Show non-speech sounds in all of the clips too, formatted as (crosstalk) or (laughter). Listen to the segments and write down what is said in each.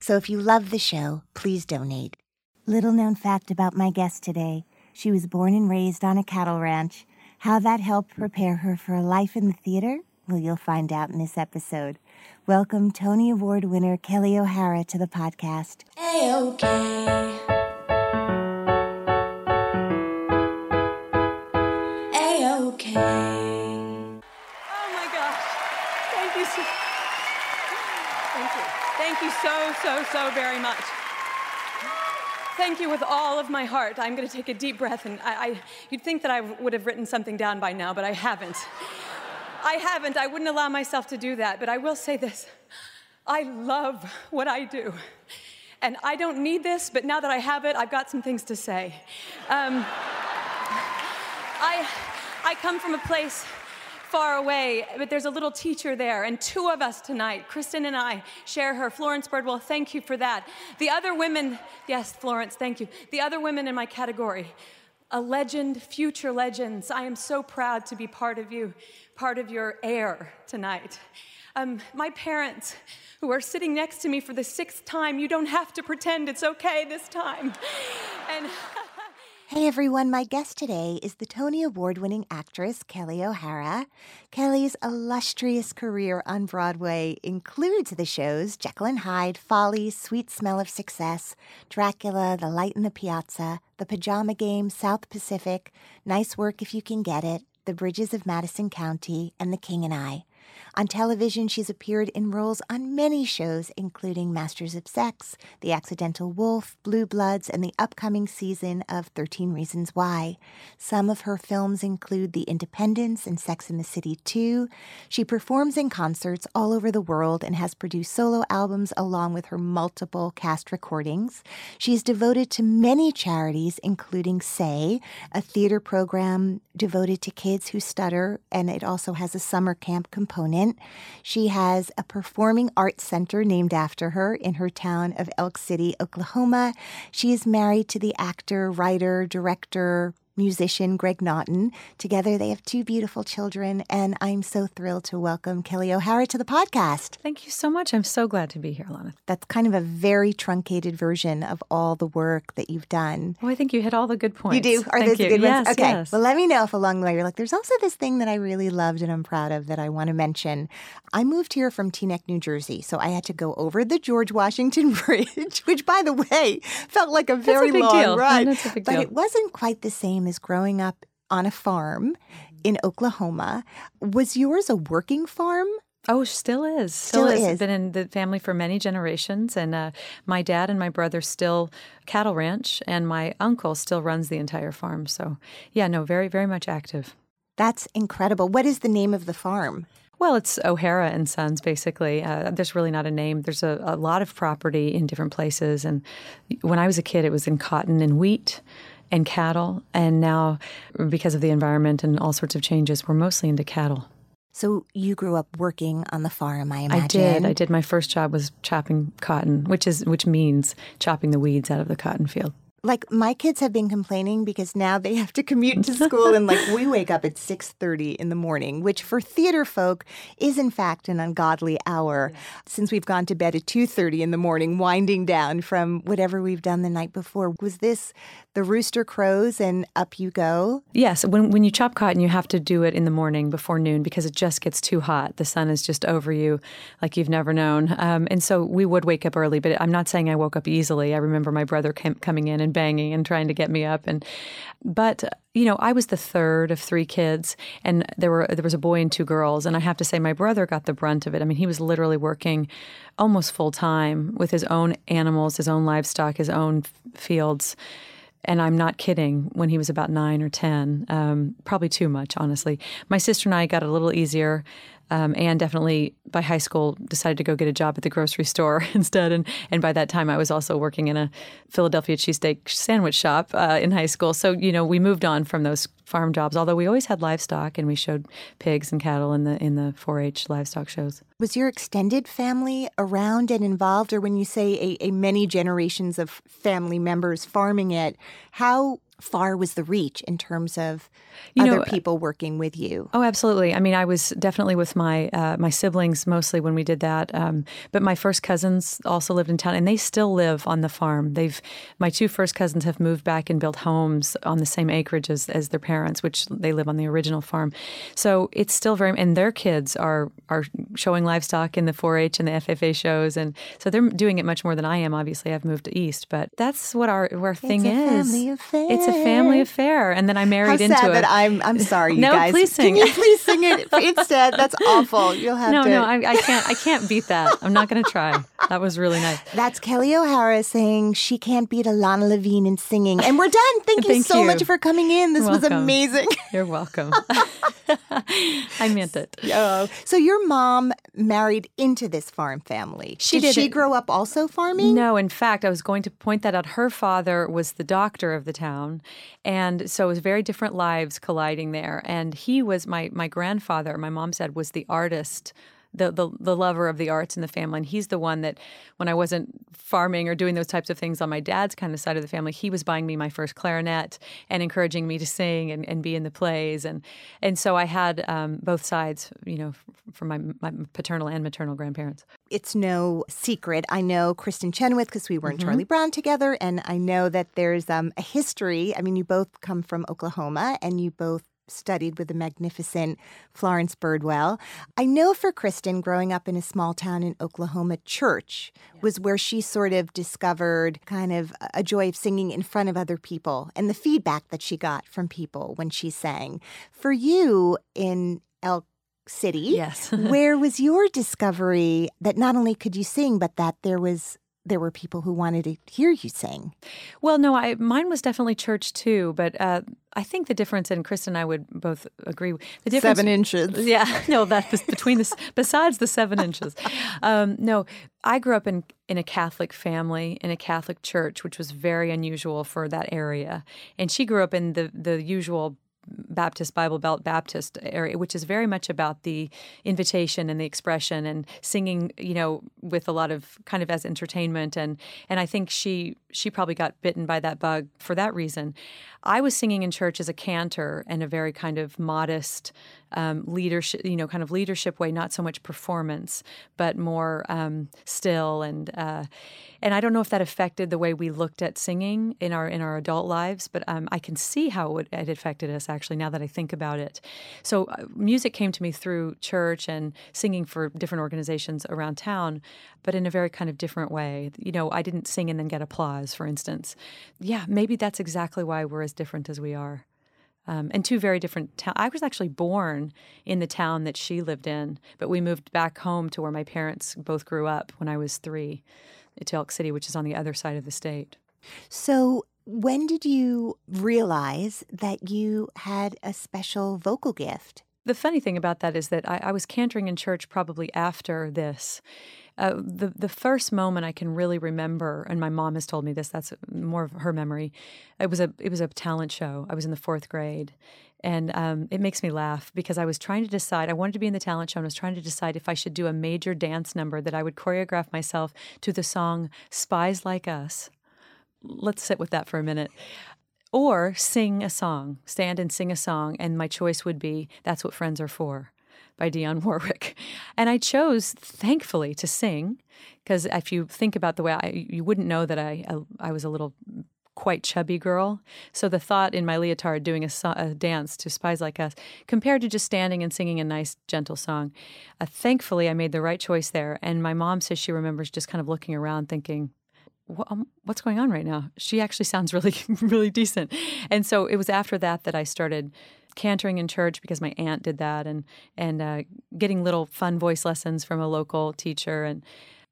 So if you love the show, please donate. Little known fact about my guest today she was born and raised on a cattle ranch. How that helped prepare her for a life in the theater? Well, you'll find out in this episode. Welcome Tony Award winner Kelli O'Hara to the podcast. A-okay. So, so, so very much. Thank you with all of my heart. I'm going to take a deep breath, and I, I, you'd think that I would have written something down by now, but I haven't. I haven't. I wouldn't allow myself to do that, but I will say this I love what I do. And I don't need this, but now that I have it, I've got some things to say. Um, I, I come from a place far away, but there's a little teacher there, and two of us tonight, Kristin and I, share her. Florence Birdwell, thank you for that. The other women, yes, Florence, thank you. The other women in my category, a legend, future legends. I am so proud to be part of you, part of your air tonight. Um, my parents, who are sitting next to me for the sixth time, you don't have to pretend it's okay this time. (laughs) And Hey everyone, my guest today is the Tony Award winning actress Kelli O'Hara. Kelli's illustrious career on Broadway includes the shows Jekyll and Hyde, Folly, Sweet Smell of Success, Dracula, The Light in the Piazza, The Pajama Game, South Pacific, Nice Work If You Can Get It, The Bridges of Madison County, and The King and I. On television, she's appeared in roles on many shows, including Masters of Sex, The Accidental Wolf, Blue Bloods, and the upcoming season of 13 Reasons Why. Some of her films include The Independence and Sex in the City 2. She performs in concerts all over the world and has produced solo albums along with her multiple cast recordings. She is devoted to many charities, including Say, a theater program devoted to kids who stutter, and it also has a summer camp component. She has a performing arts center named after her in her town of Elk City, Oklahoma. She is married to the actor, writer, director, musician Greg Naughton. Together, they have two beautiful children, and I'm so thrilled to welcome Kelli O'Hara to the podcast. Thank you so much. I'm so glad to be here, Lana. That's kind of a very truncated version of all the work that you've done. Well, I think you hit all the good points. You do? Are Thank those you. the good yes, ones? Okay. Yes. Well, let me know if along the way you're like, there's also this thing that I really loved and I'm proud of that I want to mention. I moved here from Teaneck, New Jersey, so I had to go over the George Washington (laughs) Bridge, which, by the way, felt like a very a big long deal. ride. That's a big but deal. it wasn't quite the same as growing up on a farm in Oklahoma. Was yours a working farm? Oh, still is. Still is. Been in the family for many generations, and uh, my dad and my brother still cattle ranch, and my uncle still runs the entire farm. So, yeah, no, very, very much active. That's incredible. What is the name of the farm? Well, it's O'Hara and Sons, basically. Uh, there's really not a name. There's a, a lot of property in different places, and when I was a kid, it was in cotton and wheat and cattle, and now because of the environment and all sorts of changes, we're mostly into cattle. So you grew up working on the farm, I imagine. I did. I did. My first job was chopping cotton, which is which means chopping the weeds out of the cotton field. Like my kids have been complaining because now they (laughs) have to commute to (laughs) school and like we wake up at 6:30 in the morning, which for theater folk is in fact an ungodly hour since we've gone to bed at 2:30 in the morning winding down from whatever we've done the night before. Was this the rooster crows and up you go? Yes, when when you chop cotton, you have to do it in the morning before noon because it just gets too hot. The sun is just over you like you've never known. Um, and so we would wake up early, but I'm not saying I woke up easily. I remember my brother came, coming in and banging and trying to get me up, and but you know I was the third of three kids, and there were there was a boy and two girls, and I have to say my brother got the brunt of it. I mean, he was literally working almost full time with his own animals, his own livestock, his own fields and I'm not kidding, when he was about nine or 10, um, probably too much, honestly. My sister and I got a little easier. Um, and definitely by high school decided to go get a job at the grocery store (laughs) instead. And, and by that time, I was also working in a Philadelphia cheesesteak sandwich shop uh, in high school. So, you know, we moved on from those farm jobs, although we always had livestock and we showed pigs and cattle in the, in the 4 H livestock shows. Was your extended family around and involved, or when you say a, a many generations of family members farming it, how far was the reach in terms of You other know, people working with you? Oh, absolutely. I mean, I was definitely with my uh, my siblings mostly when we did that. Um, but my first cousins also lived in town, and they still live on the farm. They've my two first cousins have moved back and built homes on the same acreage as, as their parents, which they live on the original farm. So it's still very, and their kids are are showing livestock in the 4-H and the FFA shows, and so they're doing it much more than I am. Obviously, I've moved east, but that's what our our thing a is. family affair. It's a family affair, and then I married How into sad a that I'm. I'm sorry, you (laughs) No, guys. please sing. Can you please sing it (laughs) instead? That's awful. You'll have no, to. no, I, I can't. I can't beat that. I'm not going to try. That was really nice. That's Kelli O'Hara saying she can't beat Ilana Levine in singing. And we're done. Thank you Thank so you. much for coming in. This You're was amazing. You're welcome. (laughs) I meant it. Oh, so your mom married into this farm family. She did. did she grow up also farming? No, in fact, I was going to point that out. Her father was the doctor of the town, and so it was very different lives colliding there. And he was my my grandfather. My mom said was the artist. The, the the lover of the arts in the family, and he's the one that, when I wasn't farming or doing those types of things on my dad's kind of side of the family, he was buying me my first clarinet and encouraging me to sing and, and be in the plays, and and so I had um, both sides, you know, from my my paternal and maternal grandparents. It's no secret. I know Kristin Chenoweth because we were Mm-hmm. in Charlie Brown together, and I know that there's um, a history. I mean, you both come from Oklahoma, and you both studied with the magnificent Florence Birdwell. I know for Kristin, growing up in a small town in Oklahoma, church was where she sort of discovered kind of a joy of singing in front of other people and the feedback that she got from people when she sang. For you in Elk City, Yes. (laughs) where was your discovery that not only could you sing, but that there was there were people who wanted to hear you sing? Well, no, I mine was definitely church too, but uh, I think the difference, and Chris and I would both agree. The difference, inches. Yeah, (laughs) no, that was between this. Besides the seven inches, um, no, I grew up in in a Catholic family in a Catholic church, which was very unusual for that area, and she grew up in the the usual. Baptist Bible Belt Baptist area, which is very much about the invitation and the expression and singing, you know, with a lot of kind of as entertainment and and I think she she probably got bitten by that bug for that reason. I was singing in church as a cantor and a very kind of modest um, leadership, you know, kind of leadership way, not so much performance, but more um, still and uh, and I don't know if that affected the way we looked at singing in our in our adult lives, but um, I can see how it, it affected us actually now that I think about it. So uh, music came to me through church and singing for different organizations around town, but in a very kind of different way. You know, I didn't sing and then get applause, for instance. Yeah, maybe that's exactly why we're as different as we are um, and two very different towns. I was actually born in the town that she lived in, but we moved back home to where my parents both grew up when I was three, to Elk City, which is on the other side of the state. So, when did you realize that you had a special vocal gift? The funny thing about that is that I, I was cantering in church probably after this. Uh, the the first moment I can really remember, and my mom has told me this. That's more of her memory. It was a it was a talent show. I was in the fourth grade, and um, it makes me laugh because I was trying to decide. I wanted to be in the talent show, and I was trying to decide if I should do a major dance number that I would choreograph myself to the song "Spies Like Us." let's sit with that for a minute. Or sing a song, stand and sing a song. And my choice would be That's What Friends Are For by Dionne Warwick. And I chose, thankfully, to sing because if you think about the way I, you wouldn't know that I, I, I was a little quite chubby girl. So the thought in my leotard doing a, a, dance to Spies Like Us compared to just standing and singing a nice, gentle song. Uh, thankfully, I made the right choice there. And my mom says she remembers just kind of looking around thinking, um, what's going on right now? She actually sounds really, (laughs) really decent. And so it was after that that I started cantering in church because my aunt did that and and uh, getting little fun voice lessons from a local teacher. And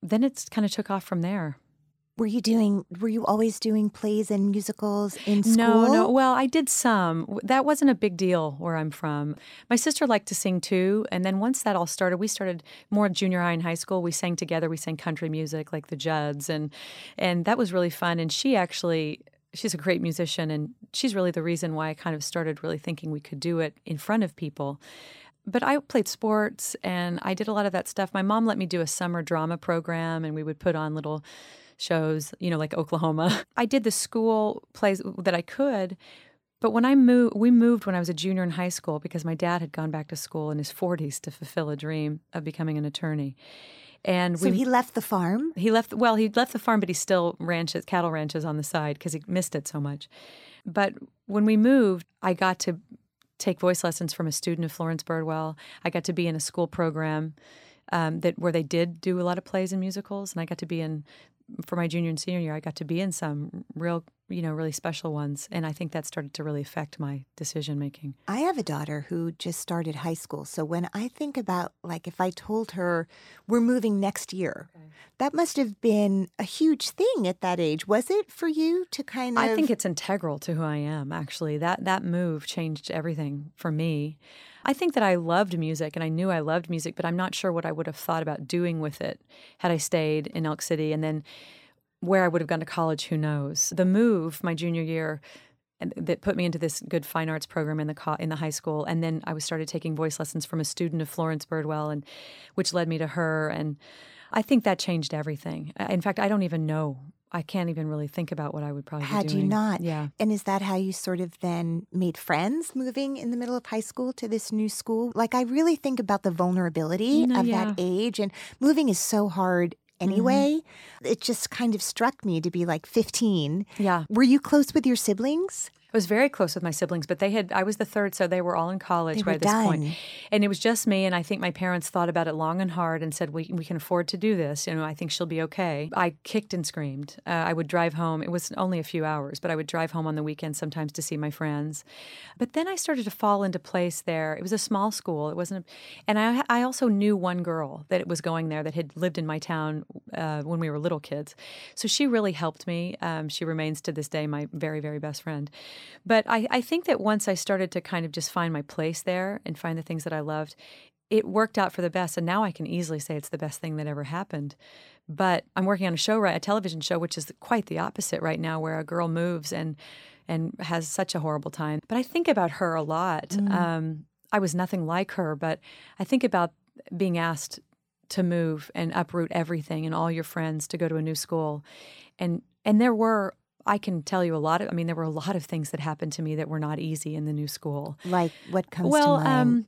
then it kind of took off from there. Were you doing were you always doing plays and musicals in school no. no well i did some. That wasn't a big deal where i'm from. My sister liked to sing too. And then once that all started we started more junior high and high school. We sang together. We sang country music like the judds. And and that was really fun. And she actually she's a great musician and she's really the reason why i kind of started really thinking we could do it in front of people but I played sports and I did a lot of that stuff. My mom let me do a summer drama program and we would put on little shows, you know, like Oklahoma. (laughs) I did the school plays that I could, but when I moved, we moved when I was a junior in high school because my dad had gone back to school in his 40s to fulfill a dream of becoming an attorney. And so we, he left the farm. He left. Well, he left the farm, but he still ranches, cattle ranches on the side because he missed it so much. But when we moved, I got to take voice lessons from a student of Florence Birdwell. I got to be in a school program um, that where they did do a lot of plays and musicals, and I got to be in for my junior and senior year, I got to be in some real, you know, really special ones. And I think that started to really affect my decision making. I have a daughter who just started high school. So when I think about, like, if I told her we're moving next year, okay. that must have been a huge thing at that age. Was it for you to kind of? I think it's integral to who I am, actually. That, that move changed everything for me. I think that I loved music and I knew I loved music, but I'm not sure what I would have thought about doing with it had I stayed in Elk City. And then where I would have gone to college, who knows? The move my junior year that put me into this good fine arts program in the co- in the high school, and then I was started taking voice lessons from a student of Florence Birdwell, and which led me to her, and I think that changed everything. In fact, I don't even know I can't even really think about what I would probably Had you not? Yeah. And is that how you sort of then made friends moving in the middle of high school to this new school? Like, I really think about the vulnerability no, of yeah. that age, and moving is so hard anyway. Mm-hmm. It just kind of struck me to be like 15. Yeah. Were you close with your siblings? I was very close with my siblings, but they had I was the third, so they were all in college they by this done. point. And it was just me and I think my parents thought about it long and hard and said, We we can afford to do this. You know, I think she'll be okay. I kicked and screamed. Uh, I would drive home. It was only a few hours, but I would drive home on the weekends sometimes to see my friends. But then I started to fall into place there. It was a small school. It wasn't a, and I I also knew one girl that was going there that had lived in my town uh, when we were little kids. So she really helped me. Um, she remains to this day my very, very best friend. But I, I think that once I started to kind of just find my place there and find the things that I loved, it worked out for the best. And now I can easily say it's the best thing that ever happened. But I'm working on a show, right, a television show, which is quite the opposite right now, where a girl moves and and has such a horrible time. But I think about her a lot. Mm. Um, I was nothing like her, but I think about being asked to move and uproot everything and all your friends to go to a new school, and and there were I can tell you a lot of. I mean, there were a lot of things that happened to me that were not easy in the new school. Like what comes well, to mind? Um,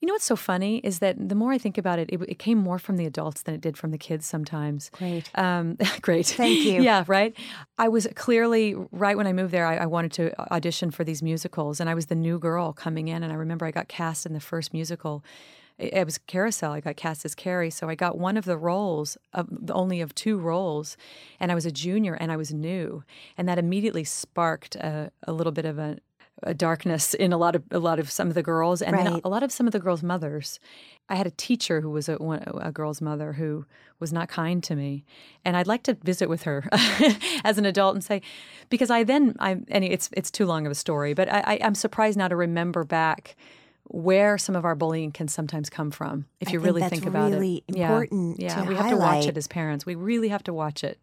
you know what's so funny is that the more I think about it, it, it, came more from the adults than it did from the kids sometimes. Great. Um, (laughs) great. Thank you. yeah, right. I was clearly, right when I moved there, I, I, wanted to audition for these musicals, and I was the new girl coming in. And I remember I got cast in the first musical. It, it was Carousel. I got cast as Carrie. So I got one of the roles, of, only of two roles. And I was a junior and I was new. And that immediately sparked a, a little bit of a, a darkness (laughs) in a lot of a lot of some of the girls, and right. then a lot of some of the girls' mothers. I had a teacher who was a, a girl's mother who was not kind to me, and I'd like to visit with her (laughs) as an adult and say, because I then I and it's it's too long of a story, but I, I, am surprised now to remember back where some of our bullying can sometimes come from if you I really think, think about really it. Important yeah, to we have to watch it as parents. We really have to watch it.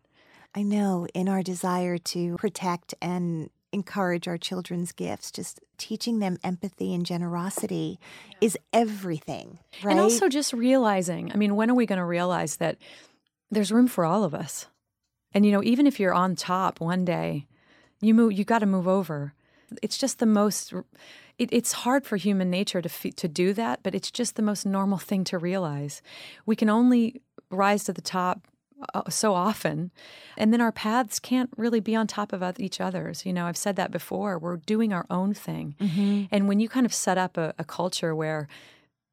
I know in our desire to protect and encourage our children's gifts. Just teaching them empathy and generosity is everything, right? And also just realizing, I mean, when are we going to realize that there's room for all of us? And you know, even if you're on top one day, you move. You got to move over. It's just the most. It, it's hard for human nature to to do that, but it's just the most normal thing to realize. We can only rise to the top uh, so often and then our paths can't really be on top of each other's you know i've said that before we're doing our own thing and when you kind of set up a, a culture where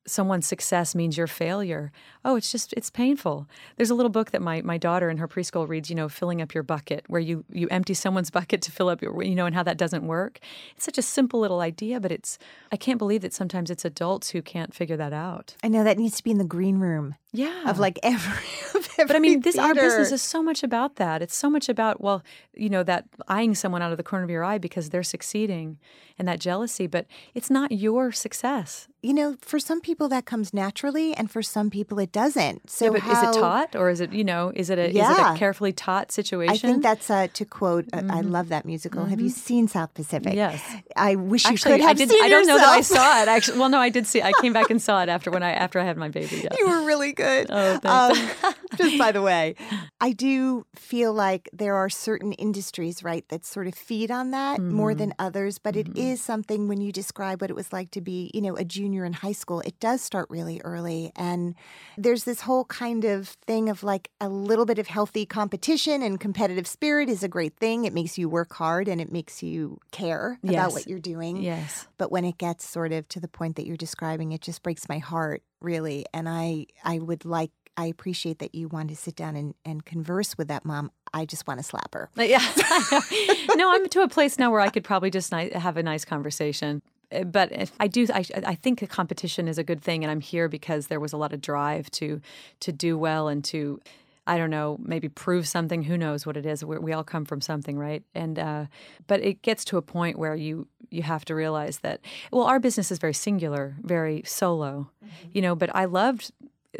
someone's success means your failure. Oh it's just it's painful. There's a little book that my, my daughter in her preschool reads you know filling up your bucket where you you empty someone's (laughs) bucket to fill up your you know and how that doesn't work. It's such a simple little idea but it's i can't believe that sometimes it's adults who can't figure that out. I know that needs to be in the green room yeah of like (laughs) every. Of every but I mean, this our business is so much about that. It's so much about well, you know, that eyeing someone out of the corner of your eye because they're succeeding, and that jealousy. But it's not your success. you know, for some people that comes naturally, and for some people it doesn't. So, Yeah, but is it taught or is it you know is it a is it Yeah. a carefully taught situation? I think that's uh, to quote. Uh, I love that musical. Have you seen South Pacific? Yes. I wish you Actually, could have I did. seen I don't know that I saw it. Actually, well, no, I did see. I came back and saw it (laughs) after when I after I had my baby. Yeah. You were really good. Oh, thanks. Um, (laughs) just by the way, I do feel like there are certain industries, right, that sort of feed on that more Mm-hmm. than others. But it is something when you describe what it was like to be, you know, a junior in high school, it does start really early. And there's this whole kind of thing of like a little bit of healthy competition and competitive spirit is a great thing. It makes you work hard and it makes you care about what you're doing. Yes. But when it gets sort of to the point that you're describing, it just breaks my heart, really. And I, I would like, I appreciate that you want to sit down and, and converse with that mom. I just want to slap her. But yeah. (laughs) no, I'm to a place now where I could probably just ni- have a nice conversation. Uh, But I do. I, I think competition is a good thing, and I'm here because there was a lot of drive to to do well and to, I don't know, maybe prove something. Who knows what it is? We, we all come from something, right? And uh, but it gets to a point where you you have to realize that. Well, our business is very singular, very solo, you know. But I loved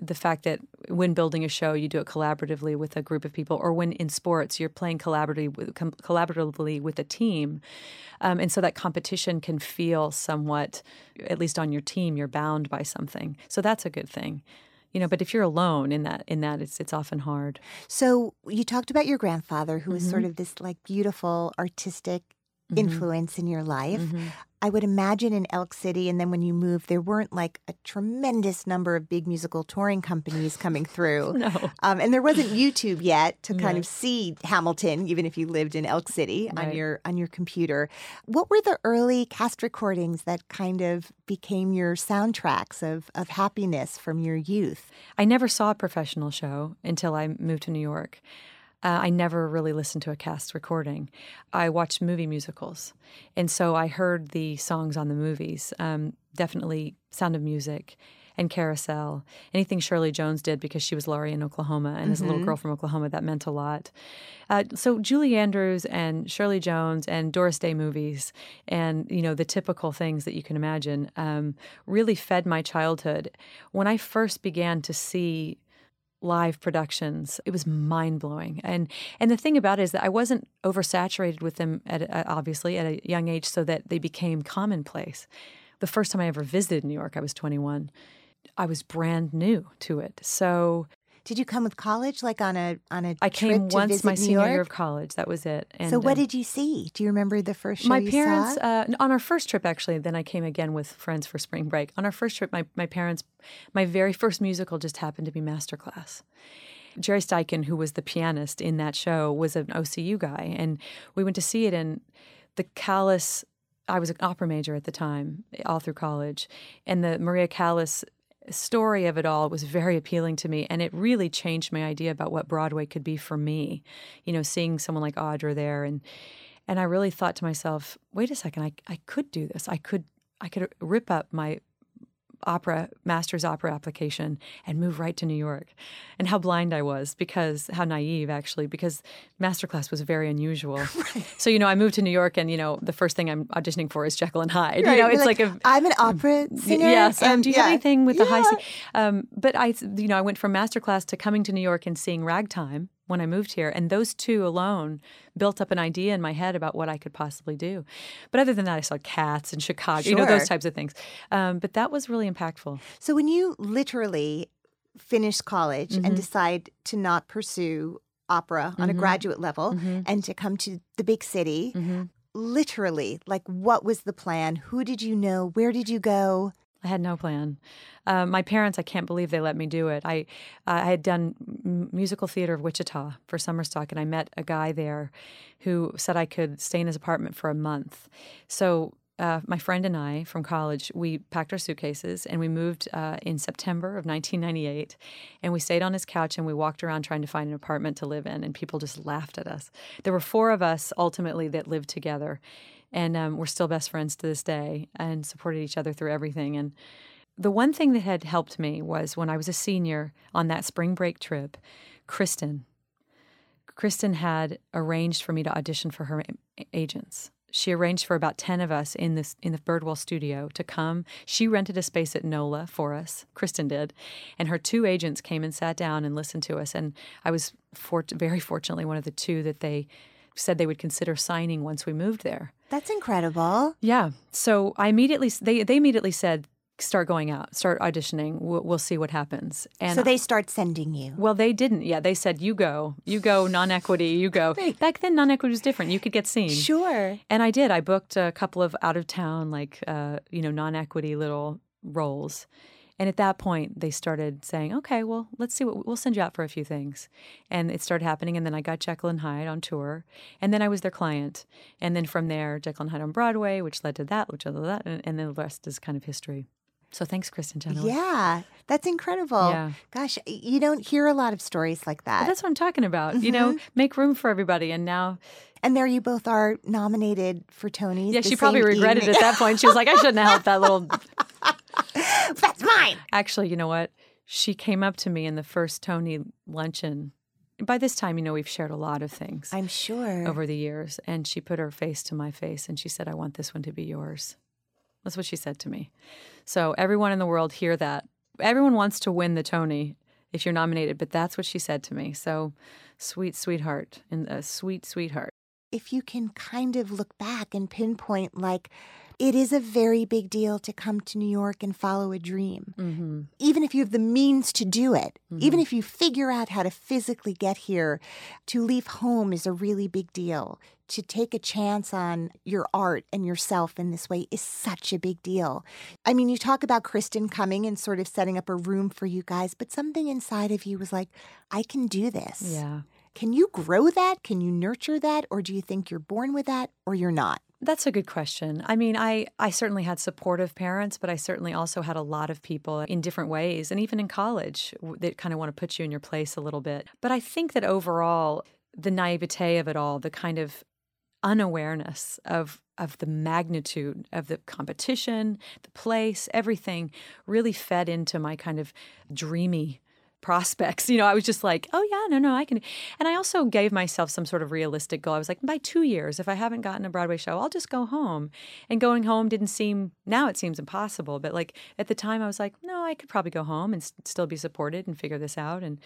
the fact that when building a show, you do it collaboratively with a group of people, or when in sports, you're playing collaboratively with, com- collaboratively with a team, um, and so that competition can feel somewhat, at least on your team, you're bound by something. So that's a good thing, you know. But if you're alone in that, in that, it's it's often hard. So you talked about your grandfather, who was Mm-hmm. sort of this like beautiful artistic Mm-hmm. influence in your life. I would imagine in Elk City, and then when you moved, there weren't like a tremendous number of big musical touring companies coming through. (laughs) No. Um, and there wasn't YouTube yet to kind Right. of see Hamilton, even if you lived in Elk City on your on your computer. What were the early cast recordings that kind of became your soundtracks of of happiness from your youth? I never saw a professional show until I moved to New York. Uh, I never really listened to a cast recording. I watched movie musicals. And so I heard the songs on the movies. Um, definitely Sound of Music and Carousel. Anything Shirley Jones did because she was Laurey in Oklahoma. And as a little girl from Oklahoma, that meant a lot. Uh, so Julie Andrews and Shirley Jones and Doris Day movies and, you know, the typical things that you can imagine um, really fed my childhood. When I first began to see live productions. It was mind-blowing. And and the thing about it is that i wasn't oversaturated with them at a, obviously at a young age so that they became commonplace. The first time i ever visited new york i was 21 i was brand new to it. So Did you come with college, like on a on a i trip came once my New senior York? year of college. That was it. And so what um, did you see? Do you remember the first show my you parents uh, on our first trip actually then i came again with friends for spring break. On our first trip my, my parents my very first musical just happened to be masterclass. Jerry steichen who was the pianist in that show was an ocu guy and we went to see it and the Callas i was an opera major at the time all through college and the maria callas story of it all was very appealing to me and it really changed my idea about what broadway could be for me you know seeing someone like audra there and and I really thought to myself, wait a second, I, I could do this. I could I could rip up my opera master's opera application and move right to New York. And how blind I was because how naive actually because masterclass was very unusual. (laughs) Right. So you know, I moved to New York and you know, the first thing I'm auditioning for is Jekyll and Hyde. Right, You know, you're it's like, a I'm an opera singer. Yes. Um, do you have anything with the high C? Um, but I, you know, I went from masterclass to coming to New York and seeing Ragtime when I moved here, and those two alone built up an idea in my head about what I could possibly do. But other than that, I saw Cats in Chicago, you know, those types of things. Um, but that was really impactful. So when you literally finish college Mm-hmm. and decide to not pursue opera on a graduate level and to come to the big city. Literally, like, what was the plan? Who did you know? Where did you go? I had no plan. Uh, my parents, I can't believe they let me do it. I, I had done musical theater of Wichita for summer stock, and I met a guy there who said I could stay in his apartment for a month. So uh, my friend and I from college, we packed our suitcases and we moved uh, in September of 1998. And we stayed on his couch and we walked around trying to find an apartment to live in. And people just laughed at us. There were four of us ultimately that lived together. And um, we're still best friends to this day and supported each other through everything. And the one thing that had helped me was when I was a senior on that spring break trip, Kristin. Kristin had arranged for me to audition for her agents she arranged for about 10 of us in this in the birdwell studio to come she rented a space at nola for us kristin did and her two agents came and sat down and listened to us and i was for, very fortunately one of the two that they said they would consider signing once we moved there That's incredible. yeah so i immediately they, they immediately said start going out start auditioning we'll, we'll see what happens and so they start sending you. well, they didn't. Yeah, they said you go, you go, non-equity, you go. Back then, non-equity was different. You could get seen. Sure. And I did. I booked a couple of out of town, like uh, you know, non-equity little roles. And at that point, they started saying, "Okay, well, let's see what we'll send you out for a few things." And it started happening. And then I got Jekyll and Hyde on tour, and then I was their client. And then from there, Jekyll and Hyde on Broadway, which led to that, which led to that, and, and then the rest is kind of history. So thanks, Kristin Chenoweth. Yeah, that's incredible. Yeah. Gosh, you don't hear a lot of stories like that. That's what I'm talking about. You know, mm-hmm. make room for everybody. And now and there you both are nominated for Tonys. Yeah, she probably regretted evening. it at that point. She was like, I shouldn't have helped that little. (laughs) That's mine. Actually, you know what? She came up to me in the first Tony luncheon. By this time, you know, we've shared a lot of things I'm sure. over the years. And she put her face to my face and she said, I want this one to be yours. That's what she said to me. So everyone in the world hear that. Everyone wants to win the Tony if you're nominated, but that's what she said to me. So sweet, sweetheart, and a sweet, sweetheart. if you can kind of look back and pinpoint, like, it is a very big deal to come to New York and follow a dream. Mm-hmm. Even if you have the means to do it, even if you figure out how to physically get here, to leave home is a really big deal. To take a chance on your art and yourself in this way is such a big deal. I mean, you talk about Kristin coming and sort of setting up a room for you guys, but something inside of you was like, I can do this. Yeah. Can you grow that? Can you nurture that? Or do you think you're born with that or you're not? That's a good question. I mean, I, I certainly had supportive parents, but I certainly also had a lot of people in different ways, and even in college, that kind of want to put you in your place a little bit. But I think that overall, the naivete of it all, the kind of unawareness of of the magnitude of the competition, the place, everything really fed into my kind of dreamy prospects. (laughs) You know, I was just like, oh, yeah, no, no, I can. And I also gave myself some sort of realistic goal. I was like, by two years, if I haven't gotten a Broadway show, I'll just go home. And going home didn't seem, now it seems impossible. But like at the time, I was like, no, I could probably go home and s- still be supported and figure this out. And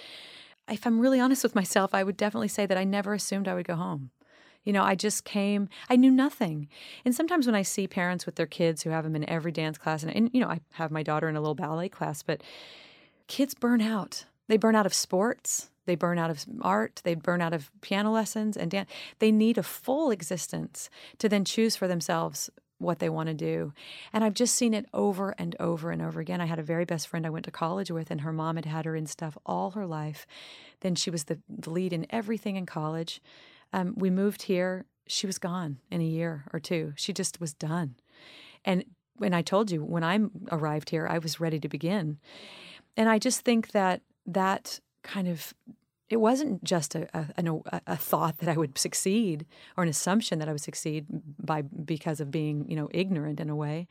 if I'm really honest with myself, I would definitely say that I never assumed I would go home. You know, I just came, I knew nothing. And sometimes when I see parents with their kids who have them in every dance class, and, and you know, I have my daughter in a little ballet class, but kids burn out. They burn out of sports. They burn out of art. They burn out of piano lessons and dance. They need a full existence to then choose for themselves what they want to do. And I've just seen it over and over and over again. I had a very best friend I went to college with, and her mom had had her in stuff all her life. Then she was the, lead in everything in college. Um, we moved here. She was gone in a year or two. She just was done. And when I told you, when I arrived here, I was ready to begin. And I just think that that kind of it wasn't just a, a, a, thought that I would succeed or an assumption that I would succeed by because of being you know ignorant in a way.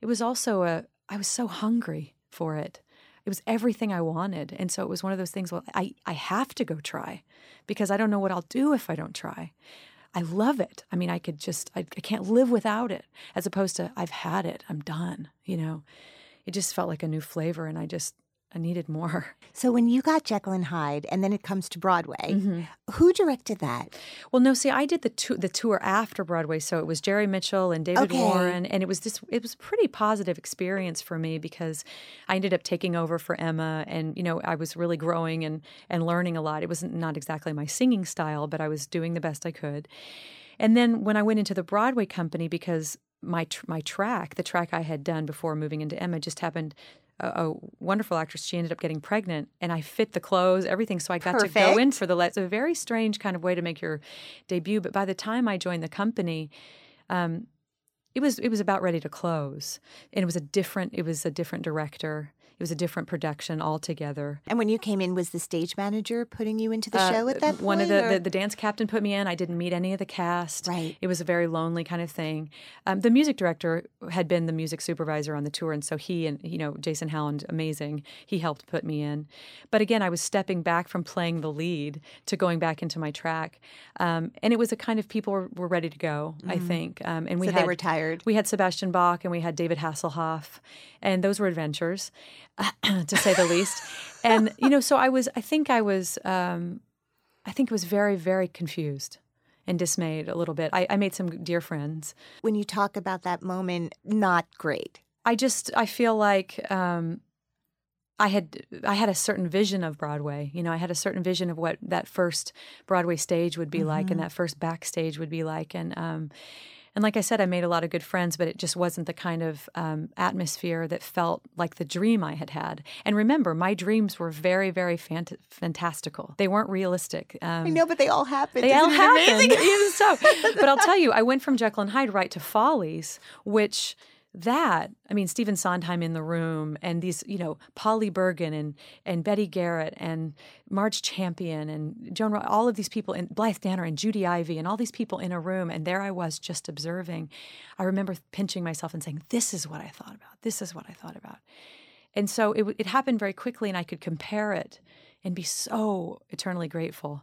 It was also a I was so hungry for it. It was everything I wanted, and so it was one of those things. Well, I I have to go try because I don't know what I'll do if I don't try. I love it. I mean, I could just I, I can't live without it. As opposed to I've had it. I'm done. You know, it just felt like a new flavor, and I just I needed more. (laughs) So when you got Jekyll and Hyde, and then it comes to Broadway, Mm-hmm. who directed that? Well, no, see, I did the tour, the tour after Broadway, so it was Jerry Mitchell and David Okay. Warren, and it was this. It was a pretty positive experience for me because I ended up taking over for Emma, and you know, I was really growing and and learning a lot. It was not exactly my singing style, but I was doing the best I could. And then when I went into the Broadway company, because my tr- my track, the track I had done before moving into Emma, just happened. A, a wonderful actress. She ended up getting pregnant, and I fit the clothes, everything. So I got to go in for the. It's a very strange kind of way to make your debut. But by the time I joined the company, um, it was it was about ready to close, and it was a different. It was a different director. It was a different production altogether. And when you came in, was the stage manager putting you into the Uh, show at that point? One of the, the the dance captain put me in. I didn't meet any of the cast. Right. It was a very lonely kind of thing. Um, the music director had been the music supervisor on the tour, and so he and you know Jason Howland, amazing. He helped put me in. But again, I was stepping back from playing the lead to going back into my track, um, and it was a kind of people were, were ready to go. I think, um, and we Mm-hmm. So they were tired. We had Sebastian Bach and we had David Hasselhoff, and those were adventures, (clears throat) to say the least. And you know, so I was. I think I was. Um, I think I was very, very confused and dismayed a little bit. I, I made some dear friends. when you talk about that moment, not great. I just I feel like um, I had I had a certain vision of Broadway. You know, I had a certain vision of what that first Broadway stage would be like, and that first backstage would be like, and um, and like I said, I made a lot of good friends, but it just wasn't the kind of um, atmosphere that felt like the dream I had had. And remember, my dreams were very, very fant- fantastical. They weren't realistic. Um, I know, but they all happened. they all Isn't it happened. (laughs) amazing? Even so. (laughs) But I'll tell you, I went from Jekyll and Hyde right to Follies, which that, I mean, Stephen Sondheim in the room and these, you know, Polly Bergen and, and Betty Garrett and Marge Champion and Joan, all of these people and Blythe Danner and Judy Ivey and all these people in a room. And there I was just observing. I remember pinching myself and saying, this is what I thought about. This is what I thought about. And so it, it happened very quickly, and I could compare it and be so eternally grateful,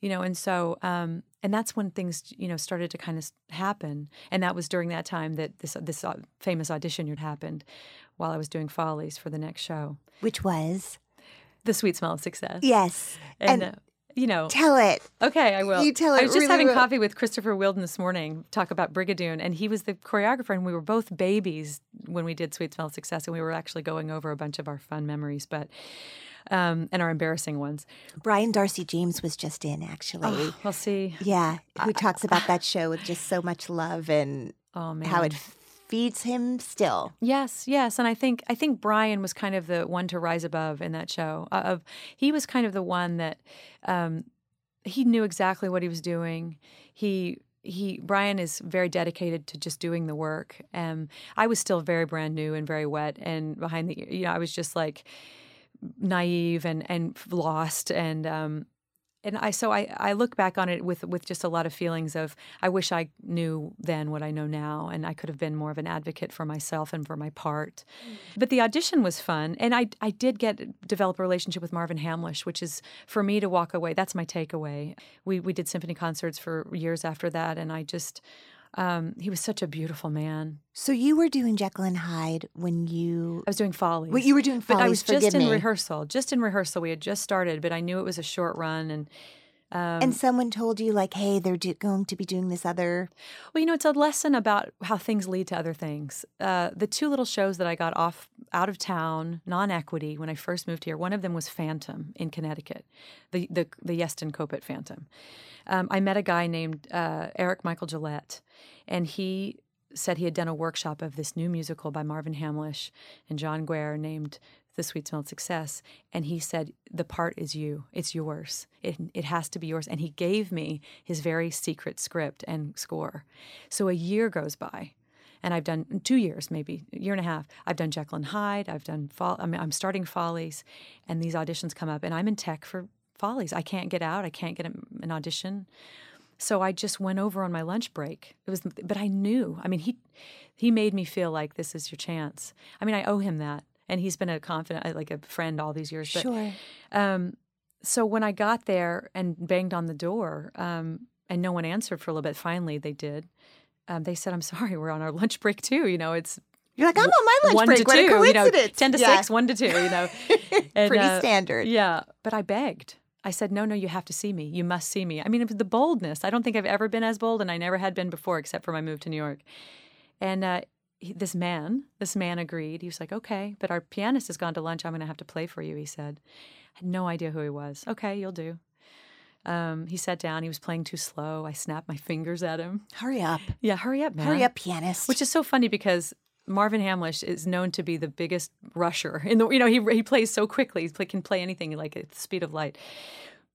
you know. And so, um, and that's when things, you know, started to kind of happen. And that was during that time that this this uh, famous audition had happened, while I was doing Follies for the next show, Which was The Sweet Smell of Success. yes, and. and uh, you know, tell it. Okay, I will. You tell it. I was just really having well. coffee with Christopher Wheeldon this morning, talk about Brigadoon, and he was the choreographer, and we were both babies when we did Sweet Smell of Success, and we were actually going over a bunch of our fun memories, but um, and our embarrassing ones. Brian Darcy James was just in actually. We'll see. Yeah, who talks about (laughs) that show with just so much love and Oh man, how it feeds him still. Yes, yes, and I think I think Brian was kind of the one to rise above in that show. Uh, of he was kind of the one that um, he knew exactly what he was doing. He he Brian is very dedicated to just doing the work. Um, I was still very brand new and very wet and behind the you know I was just like naive and and lost and um, and I so I, I look back on it with with just a lot of feelings of I wish I knew then what I know now and I could have been more of an advocate for myself and for my part. But the audition was fun and I I did get develop a relationship with Marvin Hamlisch, which is for me to walk away. That's my takeaway. We we did symphony concerts for years after that and I just um, he was such a beautiful man. So you were doing Jekyll and Hyde when you I was doing Follies. Well, you were doing but I was just in me. rehearsal. Just in rehearsal. We had just started, but I knew it was a short run and um, and someone told you like, hey, they're do- going to be doing this other. Well, you know, it's a lesson about how things lead to other things. Uh, the two little shows that I got off out of town, non-equity, when I first moved here, one of them was Phantom in Connecticut, the the, the Yeston Kopit Phantom. Um, I met a guy named uh, Eric Michael Gillette, and he said he had done a workshop of this new musical by Marvin Hamlisch and John Guare named The Sweet Smell of Success. And he said, The part is you. It's yours. It, it has to be yours. And he gave me his very secret script and score. So a year goes by. And I've done two years, maybe a year and a half. I've done Jekyll and Hyde. I've done, I mean, I'm starting Follies, and these auditions come up, and I'm in tech for Follies. I can't get out. I can't get an audition. So I just went over on my lunch break. It was, but I knew. I mean, he he made me feel like this is your chance. I mean, I owe him that, and he's been a confident, like a friend all these years. But, Sure. Um, so when I got there and banged on the door, um, and no one answered for a little bit, finally they did. Um, they said, "I'm sorry, we're on our lunch break too. You know, it's You're like, I'm on my lunch one break. to what two, you know, ten to Yeah. six, one to two, you know, (laughs) And, Pretty uh, standard. Yeah, but I begged. I said, no, no, you have to see me. You must see me. I mean, it was the boldness. I don't think I've ever been as bold, and I never had been before, except for my move to New York. And uh, he, this man, this man agreed. He was like, okay, but our pianist has gone to lunch. I'm going to have to play for you. He said, I had no idea who he was. Okay, you'll do. Um, he sat down. He was playing too slow. I snapped my (laughs) fingers at him. Hurry up. Yeah, hurry up, man. Hurry up, pianist. Which is so funny because Marvin Hamlisch is known to be the biggest rusher in the. You know, he he plays so quickly. He can play anything like at the speed of light.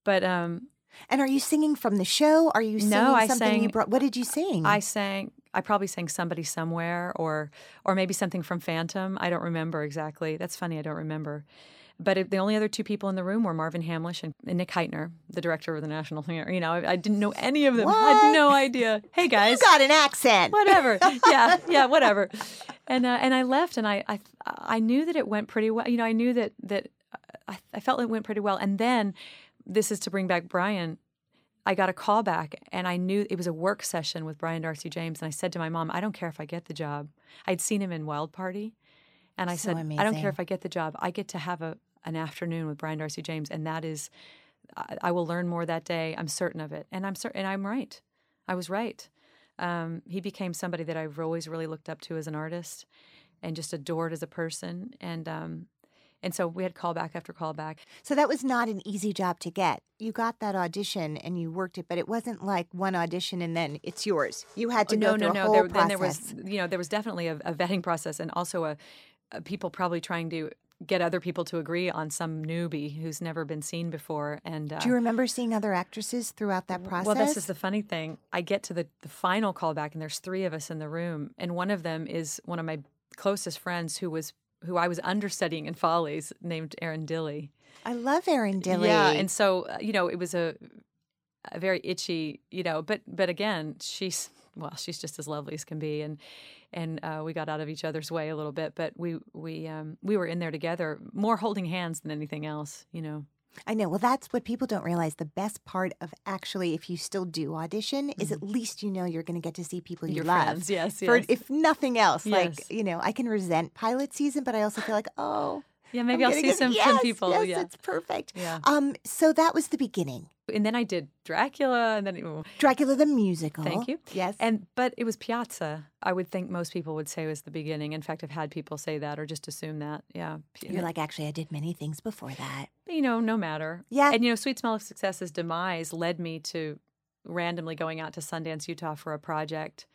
But um, and are you singing from the show? Are you singing No, I something you sang- brought? What did you sing? I sang. I probably sang somebody somewhere, or or maybe something from Phantom. I don't remember exactly. That's funny. I don't remember. But it, the only other two people in the room were Marvin Hamlisch and, and Nick Hytner, the director of the National Theater. You know, I, I didn't know any of them. I had no idea. Hey guys, you got an accent. whatever. (laughs) yeah, yeah, whatever. And uh, and I left, and I, I I knew that it went pretty well. You know, I knew that that I, I felt it went pretty well. And then this is to bring back Brian. I got a call back, and I knew it was a work session with Brian Darcy James. And I said to my mom, "I don't care if I get the job." I'd seen him in Wild Party, and I So said, "I don't care if I get the job. I get to have a an afternoon with Brian Darcy James, and that is, I, I will learn more that day. I'm certain of it, and I'm certain, and I'm right. I was right. Um, he became somebody that I've always really looked up to as an artist, and just adored as a person. And um, and so we had callback after callback. So that was not an easy job to get. You got that audition and you worked it, but it wasn't like one audition and then it's yours. You had to Oh, go no, through no, a no. whole There, process. then there was, you know, there was definitely a, a vetting process, and also a, a people probably trying to get other people to agree on some newbie who's never been seen before. And uh, Do you remember seeing other actresses throughout that process? Well, this is the funny thing. I get to the, the final callback, and there's three of us in the room, and one of them is one of my closest friends who was who I was understudying in Follies, named Erin Dilly. I love Erin Dilly. Yeah, and so uh, you know, it was a, a very itchy, you know, but but again, she's well, she's just as lovely as can be, and and uh, we got out of each other's way a little bit, but we we um, we were in there together, more holding hands than anything else, you know. I know. Well, that's what people don't realize. The best part of actually, if you still do audition, is at least you know you're going to get to see people you Mm-hmm. Your love. friends, yes, For, if nothing else, like you know, I can resent pilot season, but I also feel like, oh, Yeah, maybe I'm I'll see some yes, some people. Yes, yeah, it's perfect. Yeah. Um. So that was the beginning. and then I did Dracula, and then oh, Dracula the musical. Thank you. Yes. And but it was Piazza. I would think most people would say was the beginning. In fact, I've had people say that or just assume that. Yeah. you're like, actually, I did many things before that. you know, no matter. Yeah. And you know, Sweet Smell of Success's demise led me to randomly going out to Sundance, Utah for a project.